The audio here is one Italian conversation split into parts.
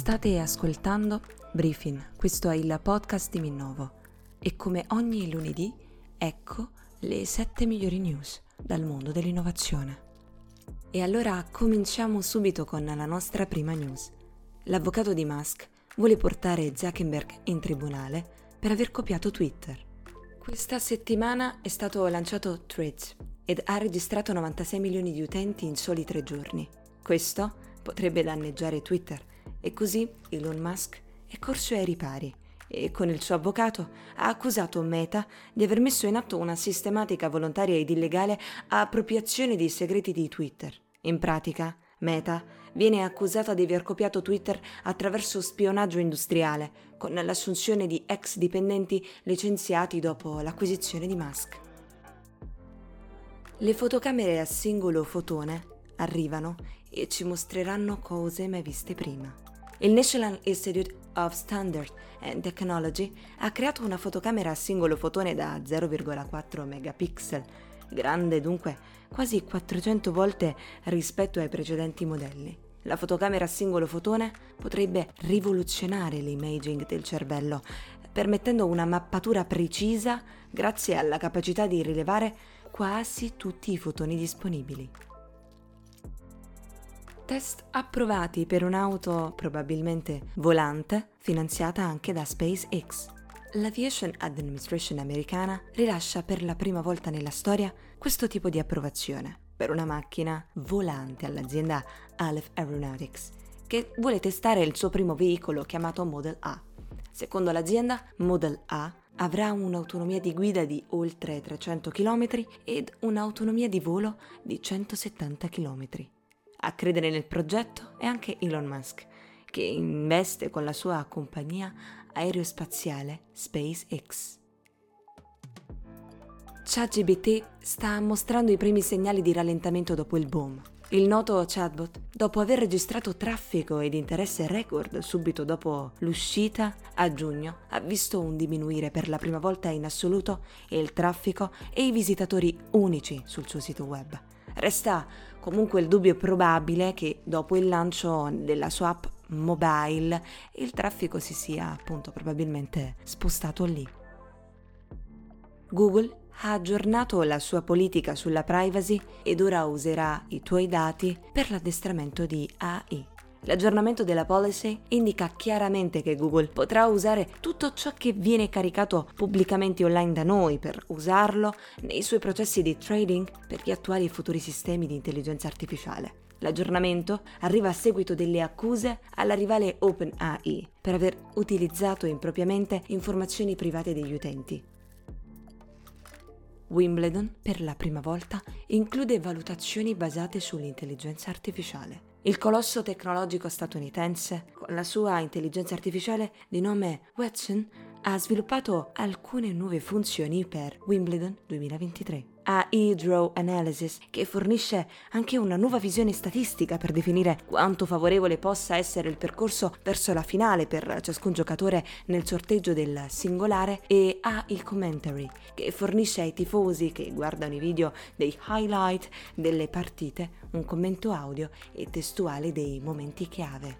State ascoltando Briefing, questo è il podcast di Minnovo e come ogni lunedì ecco le 7 migliori news dal mondo dell'innovazione. E allora cominciamo subito con la nostra prima news. L'avvocato di Musk vuole portare Zuckerberg in tribunale per aver copiato Twitter. Questa settimana è stato lanciato Threads ed ha registrato 96 milioni di utenti in soli tre giorni. Questo potrebbe danneggiare Twitter e così Elon Musk è corso ai ripari e con il suo avvocato ha accusato Meta di aver messo in atto una sistematica, volontaria ed illegale appropriazione dei segreti di Twitter. In pratica, Meta viene accusata di aver copiato Twitter attraverso spionaggio industriale, con l'assunzione di ex dipendenti licenziati dopo l'acquisizione di Musk. Le fotocamere a singolo fotone arrivano e ci mostreranno cose mai viste prima. Il National Institute of Standards and Technology ha creato una fotocamera a singolo fotone da 0,4 megapixel, grande dunque quasi 400 volte rispetto ai precedenti modelli. La fotocamera a singolo fotone potrebbe rivoluzionare l'imaging del cervello, permettendo una mappatura precisa grazie alla capacità di rilevare quasi tutti i fotoni disponibili test approvati per un'auto probabilmente volante finanziata anche da SpaceX. L'Aviation Administration americana rilascia per la prima volta nella storia questo tipo di approvazione per una macchina volante all'azienda Aleph Aeronautics, che vuole testare il suo primo veicolo chiamato Model A. Secondo l'azienda, Model A avrà un'autonomia di guida di oltre 300 km ed un'autonomia di volo di 170 km. A credere nel progetto è anche Elon Musk, che investe con la sua compagnia aerospaziale SpaceX. ChatGPT sta mostrando i primi segnali di rallentamento dopo il boom. Il noto chatbot, dopo aver registrato traffico ed interesse record subito dopo l'uscita, a giugno ha visto un diminuire per la prima volta in assoluto il traffico e i visitatori unici sul suo sito web. Resta comunque il dubbio probabile che dopo il lancio della sua app mobile il traffico si sia appunto probabilmente spostato lì. Google ha aggiornato la sua politica sulla privacy ed ora userà i tuoi dati per l'addestramento di AI. L'aggiornamento della policy indica chiaramente che Google potrà usare tutto ciò che viene caricato pubblicamente online da noi per usarlo nei suoi processi di trading per gli attuali e futuri sistemi di intelligenza artificiale. L'aggiornamento arriva a seguito delle accuse alla rivale OpenAI per aver utilizzato impropriamente informazioni private degli utenti. Wimbledon, per la prima volta, include valutazioni basate sull'intelligenza artificiale. Il colosso tecnologico statunitense, con la sua intelligenza artificiale di nome Watson, ha sviluppato alcune nuove funzioni per Wimbledon 2023. AI Draw Analysis, che fornisce anche una nuova visione statistica per definire quanto favorevole possa essere il percorso verso la finale per ciascun giocatore nel sorteggio del singolare, e AI Commentary, che fornisce ai tifosi che guardano i video dei highlight delle partite un commento audio e testuale dei momenti chiave.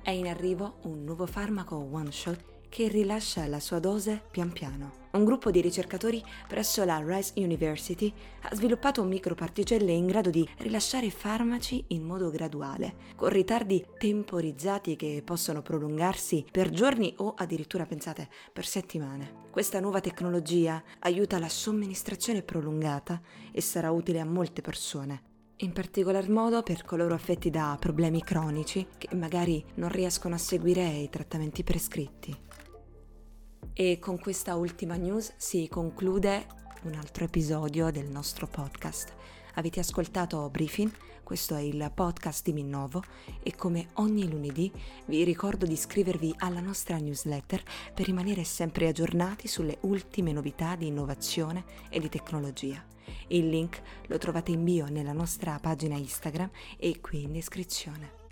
È in arrivo un nuovo farmaco one shot che rilascia la sua dose pian piano. Un gruppo di ricercatori presso la Rice University ha sviluppato microparticelle in grado di rilasciare farmaci in modo graduale, con ritardi temporizzati che possono prolungarsi per giorni o addirittura, pensate, per settimane. Questa nuova tecnologia aiuta la somministrazione prolungata e sarà utile a molte persone, in particolar modo per coloro affetti da problemi cronici che magari non riescono a seguire i trattamenti prescritti. E con questa ultima news si conclude un altro episodio del nostro podcast. Avete ascoltato Briefing, questo è il podcast di Minnovo e come ogni lunedì vi ricordo di iscrivervi alla nostra newsletter per rimanere sempre aggiornati sulle ultime novità di innovazione e di tecnologia. Il link lo trovate in bio nella nostra pagina Instagram e qui in descrizione.